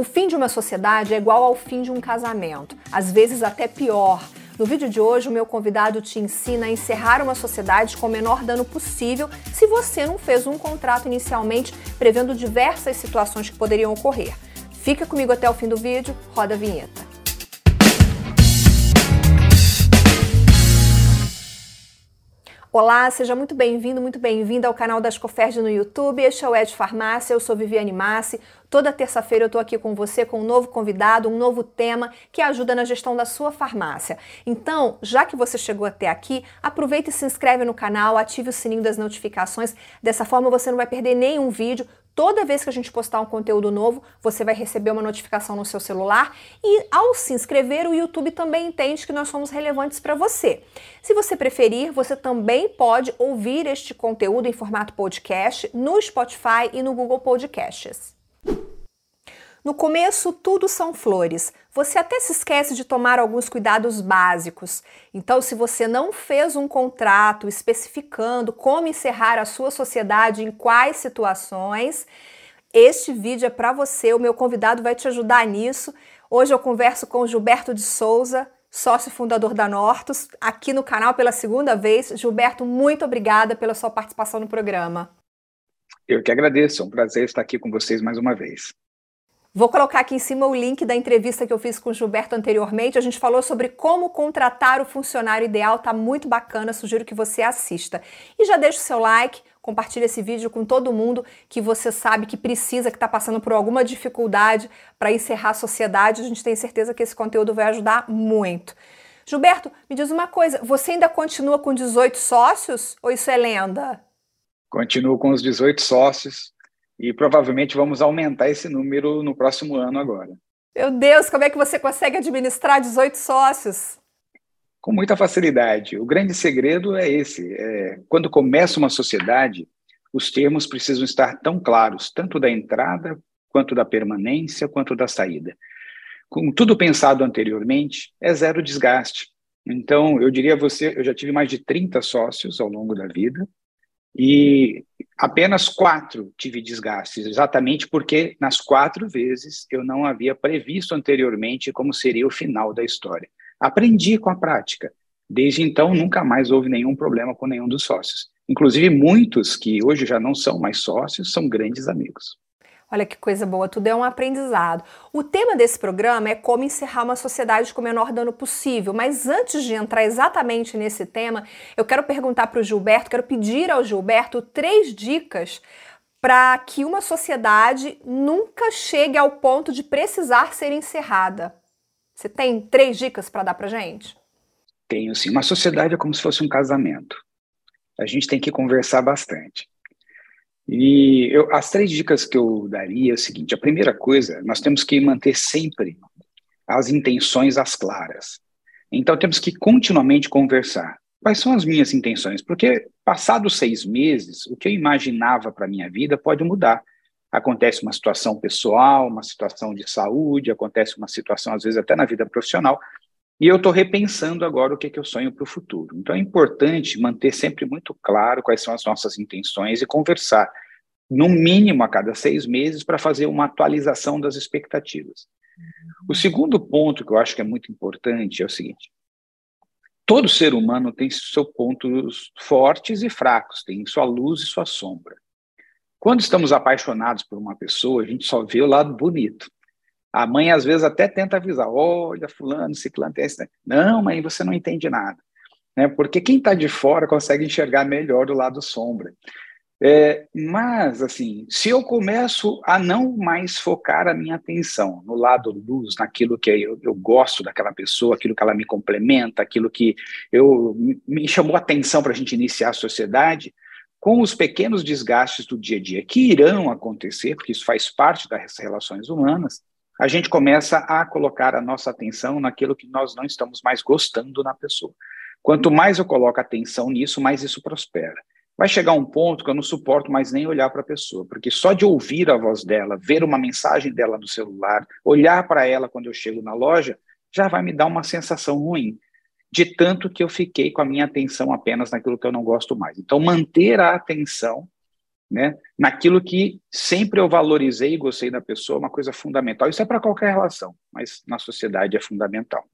O fim de uma sociedade é igual ao fim de um casamento, às vezes até pior. No vídeo de hoje, o meu convidado te ensina a encerrar uma sociedade com o menor dano possível se você não fez um contrato inicialmente prevendo diversas situações que poderiam ocorrer. Fica comigo até o fim do vídeo, roda a vinheta. Olá, seja muito bem-vindo, muito bem-vinda ao canal das Coferd no YouTube. Este é o Ed Farmácia, eu sou Viviane Massi. Toda terça-feira eu estou aqui com você com um novo convidado, um novo tema que ajuda na gestão da sua farmácia. Então, já que você chegou até aqui, aproveita e se inscreve no canal, ative o sininho das notificações. Dessa forma você não vai perder nenhum vídeo. Toda vez que a gente postar um conteúdo novo, você vai receber uma notificação no seu celular e ao se inscrever, o YouTube também entende que nós somos relevantes para você. Se você preferir, você também pode ouvir este conteúdo em formato podcast no Spotify e no Google Podcasts. No começo, tudo são flores. Você até se esquece de tomar alguns cuidados básicos. Então, se você não fez um contrato especificando como encerrar a sua sociedade em quais situações, este vídeo é para você. O meu convidado vai te ajudar nisso. Hoje eu converso com Gilberto de Souza, sócio fundador da Nortus, aqui no canal pela segunda vez. Gilberto, muito obrigada pela sua participação no programa. Eu que agradeço, é um prazer estar aqui com vocês mais uma vez. Vou colocar aqui em cima o link da entrevista que eu fiz com o Gilberto anteriormente. A gente falou sobre como contratar o funcionário ideal, tá muito bacana, sugiro que você assista. E já deixa o seu like, compartilha esse vídeo com todo mundo que você sabe que precisa, que está passando por alguma dificuldade para encerrar a sociedade. A gente tem certeza que esse conteúdo vai ajudar muito. Gilberto, me diz uma coisa, você ainda continua com 18 sócios ou isso é lenda? Continuo com os 18 sócios e provavelmente vamos aumentar esse número no próximo ano agora. Meu Deus, como é que você consegue administrar 18 sócios? Com muita facilidade. O grande segredo é esse: é, quando começa uma sociedade, os termos precisam estar tão claros, tanto da entrada, quanto da permanência, quanto da saída. Com tudo pensado anteriormente, é zero desgaste. Então, eu diria a você, eu já tive mais de 30 sócios ao longo da vida, e apenas quatro tive desgastes, exatamente porque nas quatro vezes eu não havia previsto anteriormente como seria o final da história. Aprendi com a prática. Desde então, nunca mais houve nenhum problema com nenhum dos sócios. Inclusive, muitos que hoje já não são mais sócios são grandes amigos. Olha que coisa boa, tudo é um aprendizado. O tema desse programa é como encerrar uma sociedade com o menor dano possível, mas antes de entrar exatamente nesse tema, eu quero perguntar para o Gilberto, quero pedir ao Gilberto três dicas para que uma sociedade nunca chegue ao ponto de precisar ser encerrada. Você tem três dicas para dar para gente? Tenho sim. Uma sociedade é como se fosse um casamento. A gente tem que conversar bastante. E eu, as três dicas que eu daria é o seguinte: a primeira coisa, nós temos que manter sempre as intenções às claras. Então, temos que continuamente conversar. Quais são as minhas intenções? Porque, passados seis meses, o que eu imaginava para a minha vida pode mudar. Acontece uma situação pessoal, uma situação de saúde, acontece uma situação, às vezes, até na vida profissional, e eu estou repensando agora o que, é que eu sonho para o futuro. Então é importante manter sempre muito claro quais são as nossas intenções e conversar, no mínimo a cada seis meses, para fazer uma atualização das expectativas. O segundo ponto que eu acho que é muito importante é o seguinte: todo ser humano tem seus pontos fortes e fracos, tem sua luz e sua sombra. Quando estamos apaixonados por uma pessoa, a gente só vê o lado bonito. A mãe, às vezes, até tenta avisar: olha, fulano, ciclano, tem esse... Não, mãe, você não entende nada. Né? Porque quem está de fora consegue enxergar melhor o lado sombra. É, mas, assim, se eu começo a não mais focar a minha atenção no lado luz, naquilo que eu, eu gosto daquela pessoa, aquilo que ela me complementa, aquilo que eu, me chamou atenção para a gente iniciar a sociedade, com os pequenos desgastes do dia a dia que irão acontecer, porque isso faz parte das relações humanas, a gente começa a colocar a nossa atenção naquilo que nós não estamos mais gostando na pessoa. Quanto mais eu coloco atenção nisso, mais isso prospera. Vai chegar um ponto que eu não suporto mais nem olhar para a pessoa, porque só de ouvir a voz dela, ver uma mensagem dela no celular, olhar para ela quando eu chego na loja, já vai me dar uma sensação ruim, de tanto que eu fiquei com a minha atenção apenas naquilo que eu não gosto mais. Então, manter a atenção né, naquilo que sempre eu valorizei e gostei da pessoa, uma coisa fundamental. Isso é para qualquer relação, mas na sociedade é fundamental.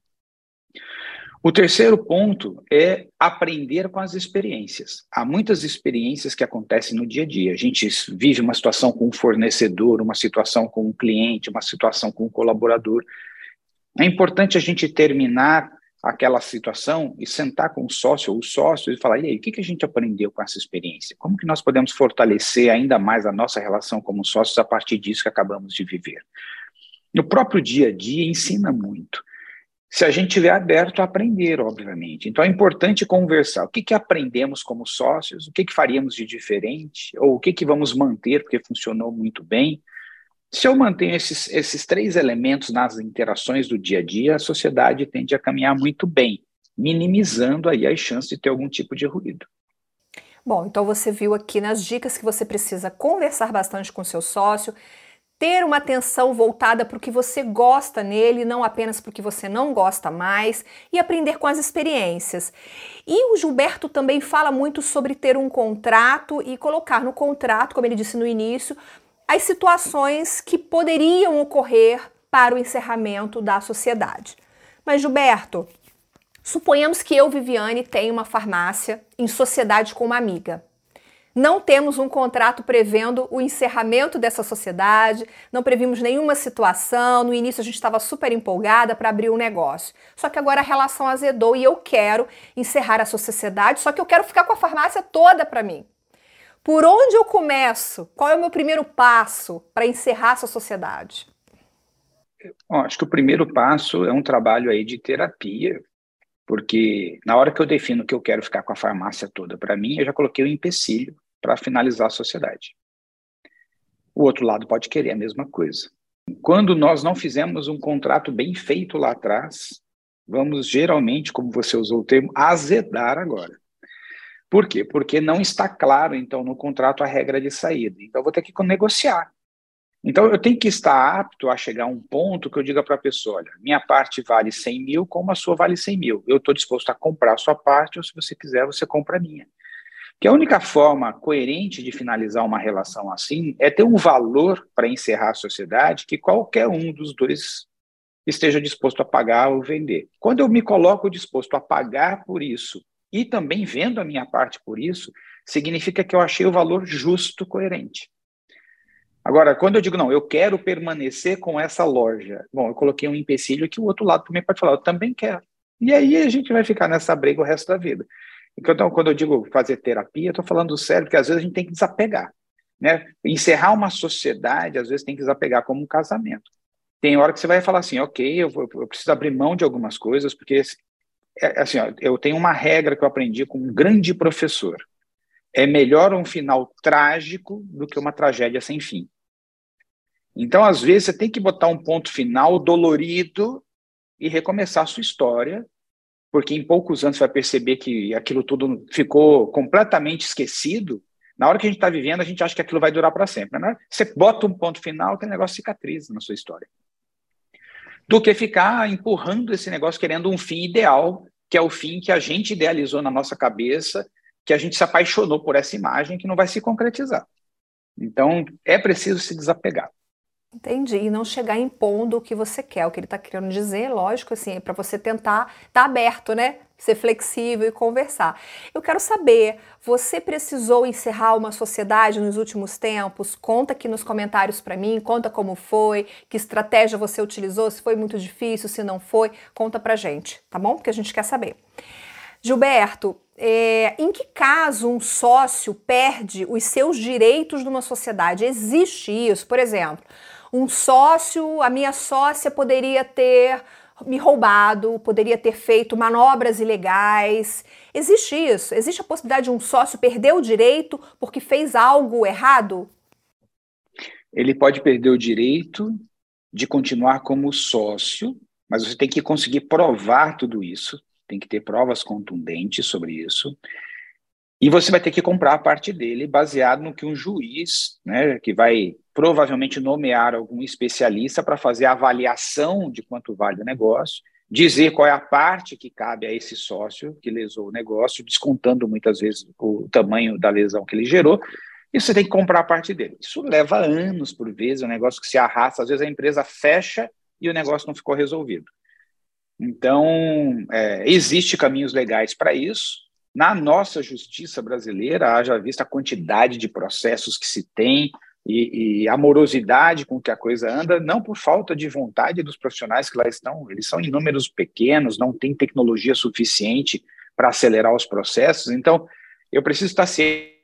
O terceiro ponto é aprender com as experiências. Há muitas experiências que acontecem no dia a dia. A gente vive uma situação com um fornecedor, uma situação com um cliente, uma situação com um colaborador. É importante a gente terminar aquela situação e sentar com o sócio ou o sócio e falar, e aí, o que, que a gente aprendeu com essa experiência? Como que nós podemos fortalecer ainda mais a nossa relação como sócios a partir disso que acabamos de viver? No próprio dia a dia ensina muito. Se a gente estiver aberto a aprender, obviamente. Então é importante conversar. O que, que aprendemos como sócios? O que, que faríamos de diferente? Ou o que, que vamos manter porque funcionou muito bem? Se eu mantenho esses, esses três elementos nas interações do dia a dia, a sociedade tende a caminhar muito bem, minimizando aí as chances de ter algum tipo de ruído. Bom, então você viu aqui nas dicas que você precisa conversar bastante com seu sócio, ter uma atenção voltada para o que você gosta nele, não apenas para o que você não gosta mais, e aprender com as experiências. E o Gilberto também fala muito sobre ter um contrato e colocar no contrato, como ele disse no início, as situações que poderiam ocorrer para o encerramento da sociedade. Mas, Gilberto, suponhamos que eu, Viviane, tenha uma farmácia em sociedade com uma amiga. Não temos um contrato prevendo o encerramento dessa sociedade, não previmos nenhuma situação. No início a gente estava super empolgada para abrir um negócio. Só que agora a relação azedou e eu quero encerrar essa sociedade, só que eu quero ficar com a farmácia toda para mim. Por onde eu começo? Qual é o meu primeiro passo para encerrar essa sociedade? Bom, acho que o primeiro passo é um trabalho aí de terapia, porque na hora que eu defino que eu quero ficar com a farmácia toda para mim, eu já coloquei o um empecilho para finalizar a sociedade. O outro lado pode querer a mesma coisa. Quando nós não fizemos um contrato bem feito lá atrás, vamos geralmente, como você usou o termo, azedar agora. Por quê? Porque não está claro, então, no contrato a regra de saída. Então, eu vou ter que negociar. Então, eu tenho que estar apto a chegar a um ponto que eu diga para a pessoa: olha, minha parte vale 100 mil, como a sua vale 100 mil. Eu estou disposto a comprar a sua parte, ou se você quiser, você compra a minha. Que a única forma coerente de finalizar uma relação assim é ter um valor para encerrar a sociedade que qualquer um dos dois esteja disposto a pagar ou vender. Quando eu me coloco disposto a pagar por isso e também vendo a minha parte por isso, significa que eu achei o valor justo, coerente. Agora, quando eu digo, não, eu quero permanecer com essa loja, bom, eu coloquei um empecilho que o outro lado também pode falar, eu também quero. E aí a gente vai ficar nessa briga o resto da vida. Então, quando eu digo fazer terapia, estou falando sério, porque às vezes a gente tem que desapegar. Né? Encerrar uma sociedade, às vezes, tem que desapegar como um casamento. Tem hora que você vai falar assim, ok, eu, vou, eu preciso abrir mão de algumas coisas, porque é, assim, ó, eu tenho uma regra que eu aprendi com um grande professor. É melhor um final trágico do que uma tragédia sem fim. Então, às vezes, você tem que botar um ponto final dolorido e recomeçar a sua história, porque em poucos anos você vai perceber que aquilo tudo ficou completamente esquecido. Na hora que a gente está vivendo, a gente acha que aquilo vai durar para sempre. Né? Você bota um ponto final, aquele negócio cicatriza na sua história do que ficar empurrando esse negócio querendo um fim ideal, que é o fim que a gente idealizou na nossa cabeça, que a gente se apaixonou por essa imagem que não vai se concretizar. Então, é preciso se desapegar. Entendi. E não chegar impondo o que você quer. O que ele está querendo dizer, lógico, assim, é para você tentar estar tá aberto, né? Ser flexível e conversar. Eu quero saber, você precisou encerrar uma sociedade nos últimos tempos? Conta aqui nos comentários para mim, conta como foi, que estratégia você utilizou, se foi muito difícil, se não foi, conta pra gente, tá bom? Porque a gente quer saber. Gilberto, é, em que caso um sócio perde os seus direitos numa sociedade? Existe isso, por exemplo um sócio, a minha sócia poderia ter me roubado, poderia ter feito manobras ilegais. Existe isso? Existe a possibilidade de um sócio perder o direito porque fez algo errado? Ele pode perder o direito de continuar como sócio, mas você tem que conseguir provar tudo isso, tem que ter provas contundentes sobre isso. E você vai ter que comprar a parte dele baseado no que um juiz, né, que vai provavelmente nomear algum especialista para fazer a avaliação de quanto vale o negócio, dizer qual é a parte que cabe a esse sócio que lesou o negócio, descontando muitas vezes o tamanho da lesão que ele gerou, e você tem que comprar a parte dele. Isso leva anos por vezes, é um negócio que se arrasta, às vezes a empresa fecha e o negócio não ficou resolvido. Então, é, existe caminhos legais para isso. Na nossa justiça brasileira, haja vista a quantidade de processos que se tem e, e a morosidade com que a coisa anda, não por falta de vontade dos profissionais que lá estão, eles são em números pequenos, não tem tecnologia suficiente para acelerar os processos. Então, eu preciso estar ciente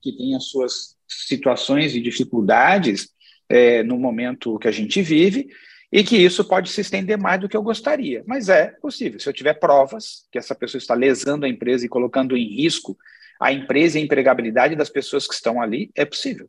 que tem as suas situações e dificuldades é, no momento que a gente vive e que isso pode se estender mais do que eu gostaria. Mas é possível. Se eu tiver provas que essa pessoa está lesando a empresa e colocando em risco a empresa e a empregabilidade das pessoas que estão ali, é possível.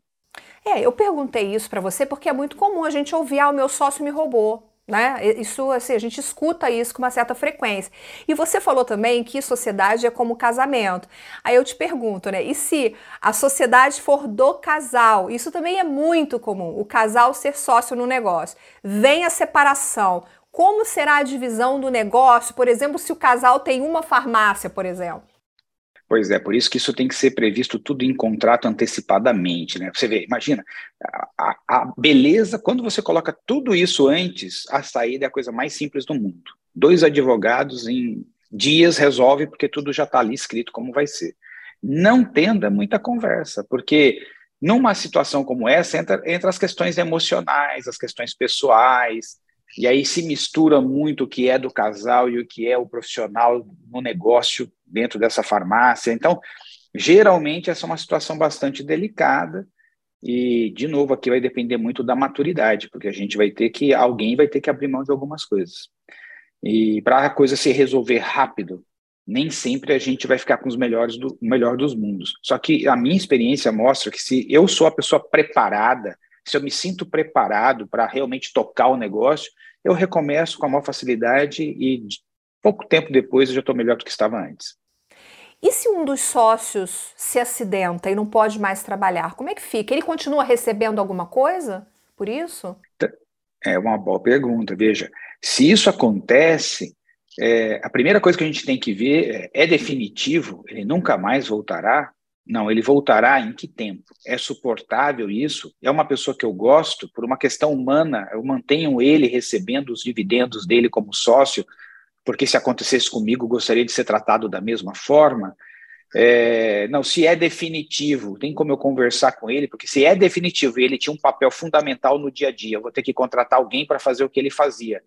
É, eu perguntei isso para você porque é muito comum a gente ouvir, ah, o meu sócio me roubou. Né? Isso, assim, a gente escuta isso com uma certa frequência. E você falou também que sociedade é como casamento. Aí eu te pergunto, né? E se a sociedade for do casal? Isso também é muito comum, o casal ser sócio no negócio. Vem a separação. Como será a divisão do negócio? Por exemplo, se o casal tem uma farmácia, por exemplo. Pois é, por isso que isso tem que ser previsto tudo em contrato antecipadamente, né? Você vê, imagina, a, a, beleza, quando você coloca tudo isso antes, a saída é a coisa mais simples do mundo. Dois advogados em dias resolve porque tudo já está ali escrito como vai ser. Não tenda muita conversa, porque numa situação como essa entra, entra as questões emocionais, as questões pessoais, e aí se mistura muito o que é do casal e o que é o profissional no negócio dentro dessa farmácia. Então, geralmente essa é uma situação bastante delicada e de novo aqui vai depender muito da maturidade, porque a gente vai ter que alguém vai ter que abrir mão de algumas coisas. E para a coisa se resolver rápido, nem sempre a gente vai ficar com os melhores do melhor dos mundos. Só que a minha experiência mostra que se eu sou a pessoa preparada se eu me sinto preparado para realmente tocar o negócio, eu recomeço com a maior facilidade e pouco tempo depois eu já estou melhor do que estava antes. E se um dos sócios se acidenta e não pode mais trabalhar, como é que fica? Ele continua recebendo alguma coisa por isso? É uma boa pergunta. Veja, se isso acontece, é, a primeira coisa que a gente tem que ver é, é definitivo, ele nunca mais voltará? Não, ele voltará em que tempo? É suportável isso? É uma pessoa que eu gosto? Por uma questão humana, eu mantenho ele recebendo os dividendos dele como sócio, porque se acontecesse comigo, gostaria de ser tratado da mesma forma? É, não, se é definitivo, tem como eu conversar com ele, porque se é definitivo ele tinha um papel fundamental no dia a dia, eu vou ter que contratar alguém para fazer o que ele fazia.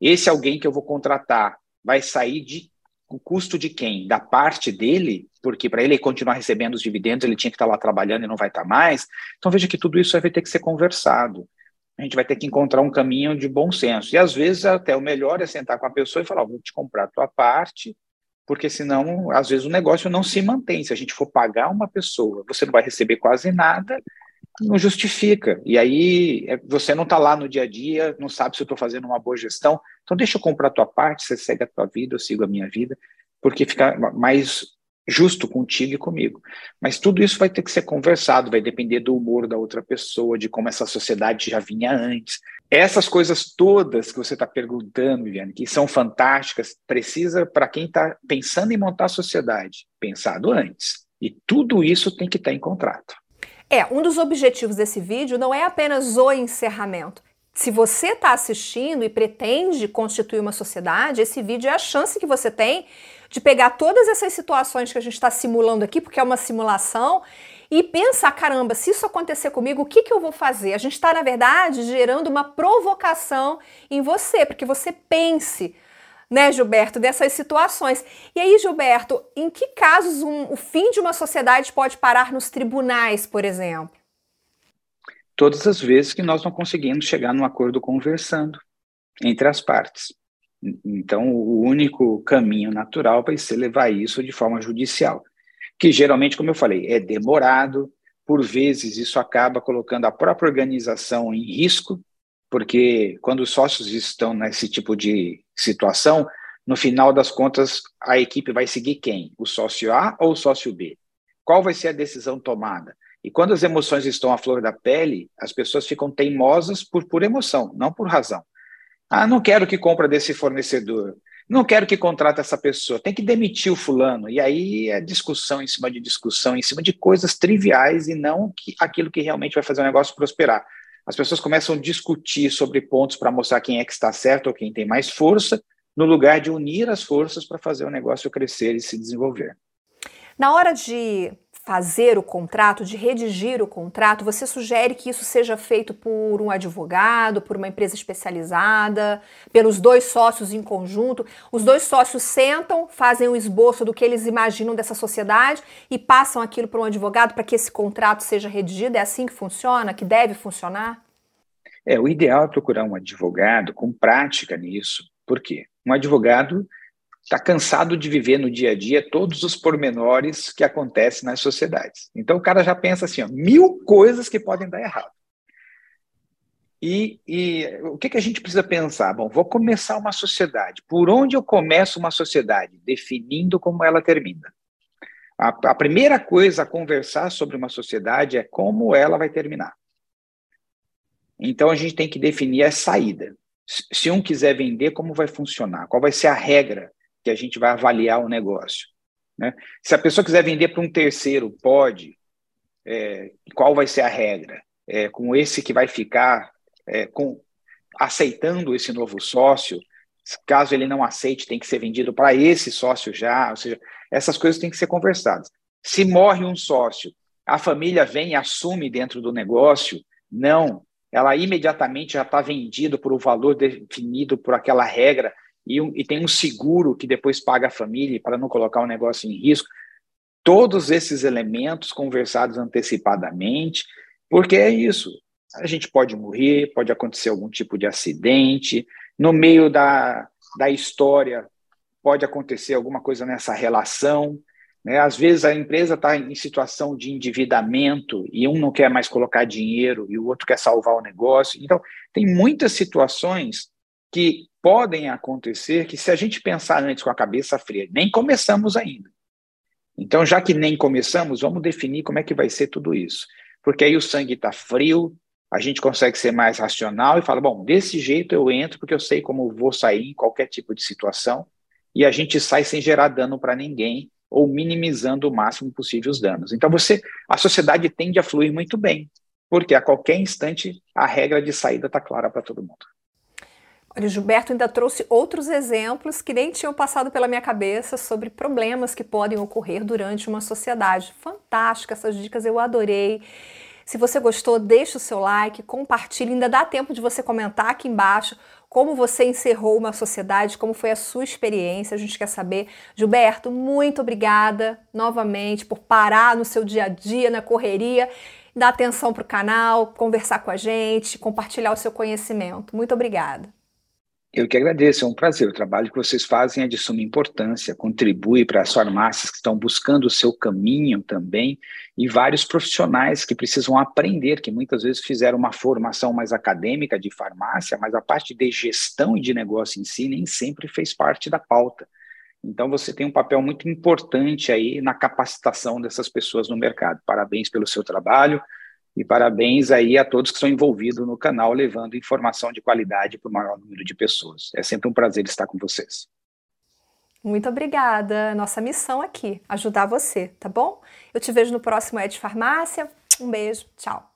Esse alguém que eu vou contratar vai sair de o custo de quem? Da parte dele, porque para ele continuar recebendo os dividendos, ele tinha que estar lá trabalhando e não vai estar mais. Então veja que tudo isso vai ter que ser conversado. A gente vai ter que encontrar um caminho de bom senso. E às vezes até o melhor é sentar com a pessoa e falar: vou te comprar a tua parte, porque senão, às vezes, o negócio não se mantém. Se a gente for pagar uma pessoa, você não vai receber quase nada, não justifica. E aí é, você não está lá no dia a dia, não sabe se eu estou fazendo uma boa gestão. Então deixa eu comprar a tua parte, você segue a tua vida, eu sigo a minha vida, porque fica mais justo contigo e comigo. Mas tudo isso vai ter que ser conversado, vai depender do humor da outra pessoa, de como essa sociedade já vinha antes. Essas coisas todas que você está perguntando, Viviane, que são fantásticas, precisa, para quem está pensando em montar a sociedade, pensado antes. E tudo isso tem que estar tá em contrato. É, um dos objetivos desse vídeo não é apenas o encerramento. Se você está assistindo e pretende constituir uma sociedade, esse vídeo é a chance que você tem de pegar todas essas situações que a gente está simulando aqui, porque é uma simulação, e pensar: caramba, se isso acontecer comigo, o que, que eu vou fazer? A gente está, na verdade, gerando uma provocação em você, porque você pense né, Gilberto, dessas situações. E aí, Gilberto, em que casos um, o fim de uma sociedade pode parar nos tribunais, por exemplo? Todas as vezes que nós não conseguimos chegar num acordo conversando entre as partes. Então, o único caminho natural vai ser levar isso de forma judicial, que geralmente, como eu falei, é demorado, por vezes isso acaba colocando a própria organização em risco, porque quando os sócios estão nesse tipo de situação, no final das contas, a equipe vai seguir quem? O sócio A ou o sócio B? Qual vai ser a decisão tomada? E quando as emoções estão à flor da pele, as pessoas ficam teimosas por, por emoção, não por razão. Ah, não quero que compra desse fornecedor. Não quero que contrate essa pessoa, tem que demitir o fulano. E aí é discussão em cima de discussão, em cima de coisas triviais e não que, aquilo que realmente vai fazer o negócio prosperar. As pessoas começam a discutir sobre pontos para mostrar quem é que está certo ou quem tem mais força, no lugar de unir as forças para fazer o negócio crescer e se desenvolver. Na hora de fazer o contrato, de redigir o contrato, você sugere que isso seja feito por um advogado, por uma empresa especializada, pelos dois sócios em conjunto? Os dois sócios sentam, fazem um esboço do que eles imaginam dessa sociedade e passam aquilo para um advogado para que esse contrato seja redigido? É assim que funciona, que deve funcionar? É, o ideal é procurar um advogado com prática nisso. Por quê? Um advogado está cansado de viver no dia a dia todos os pormenores que acontecem nas sociedades. Então o cara já pensa assim, ó, mil coisas que podem dar errado. E, e, o que, que a gente precisa pensar? Bom, vou começar uma sociedade. Por onde eu começo uma sociedade? Definindo como ela termina. A, a primeira coisa a conversar sobre uma sociedade é como ela vai terminar. Então a gente tem que definir a saída. Se um quiser vender, como vai funcionar? Qual vai ser a regra que a gente vai avaliar o negócio. Né? Se a pessoa quiser vender para um terceiro, pode. É, qual vai ser a regra? É, com esse que vai ficar é, com, aceitando esse novo sócio, caso ele não aceite, tem que ser vendido para esse sócio já. Ou seja, essas coisas têm que ser conversadas. Se morre um sócio, a família vem e assume dentro do negócio? Não. Ela imediatamente já está vendido por o um valor definido por aquela regra e, um, e tem um seguro que depois paga a família para não colocar o negócio em risco. Todos esses elementos conversados antecipadamente, porque é isso. A gente pode morrer, pode acontecer algum tipo de acidente, no meio da, da história pode acontecer alguma coisa nessa relação. Né? Às vezes a empresa está em situação de endividamento e um não quer mais colocar dinheiro e o outro quer salvar o negócio. Então, tem muitas situações que podem acontecer que se a gente pensar antes com a cabeça fria, nem começamos ainda. Então, já que nem começamos, vamos definir como é que vai ser tudo isso. Porque aí o sangue está frio, a gente consegue ser mais racional e fala, bom, desse jeito eu entro porque eu sei como vou sair em qualquer tipo de situação e a gente sai sem gerar dano para ninguém ou minimizando o máximo possível os danos. Então você, a sociedade tende a fluir muito bem, porque a qualquer instante a regra de saída está clara para todo mundo. Olha, o Gilberto ainda trouxe outros exemplos que nem tinham passado pela minha cabeça sobre problemas que podem ocorrer durante uma sociedade. Fantástica essas dicas, eu adorei. Se você gostou, deixa o seu like, compartilhe, ainda dá tempo de você comentar aqui embaixo como você encerrou uma sociedade, como foi a sua experiência, a gente quer saber. Gilberto, muito obrigada novamente por parar no seu dia a dia, na correria, dar atenção para o canal, conversar com a gente, compartilhar o seu conhecimento. Muito obrigada. Eu que agradeço, é um prazer. O trabalho que vocês fazem é de suma importância, contribui para as farmácias que estão buscando o seu caminho também, e vários profissionais que precisam aprender, que muitas vezes fizeram uma formação mais acadêmica de farmácia, mas a parte de gestão e de negócio em si nem sempre fez parte da pauta. Então você tem um papel muito importante aí na capacitação dessas pessoas no mercado. Parabéns pelo seu trabalho. E parabéns aí a todos que estão envolvidos no canal, levando informação de qualidade para o maior número de pessoas. É sempre um prazer estar com vocês. Muito obrigada. Nossa missão aqui, ajudar você, tá bom? Eu te vejo no próximo Ed Farmácia. Um beijo, tchau.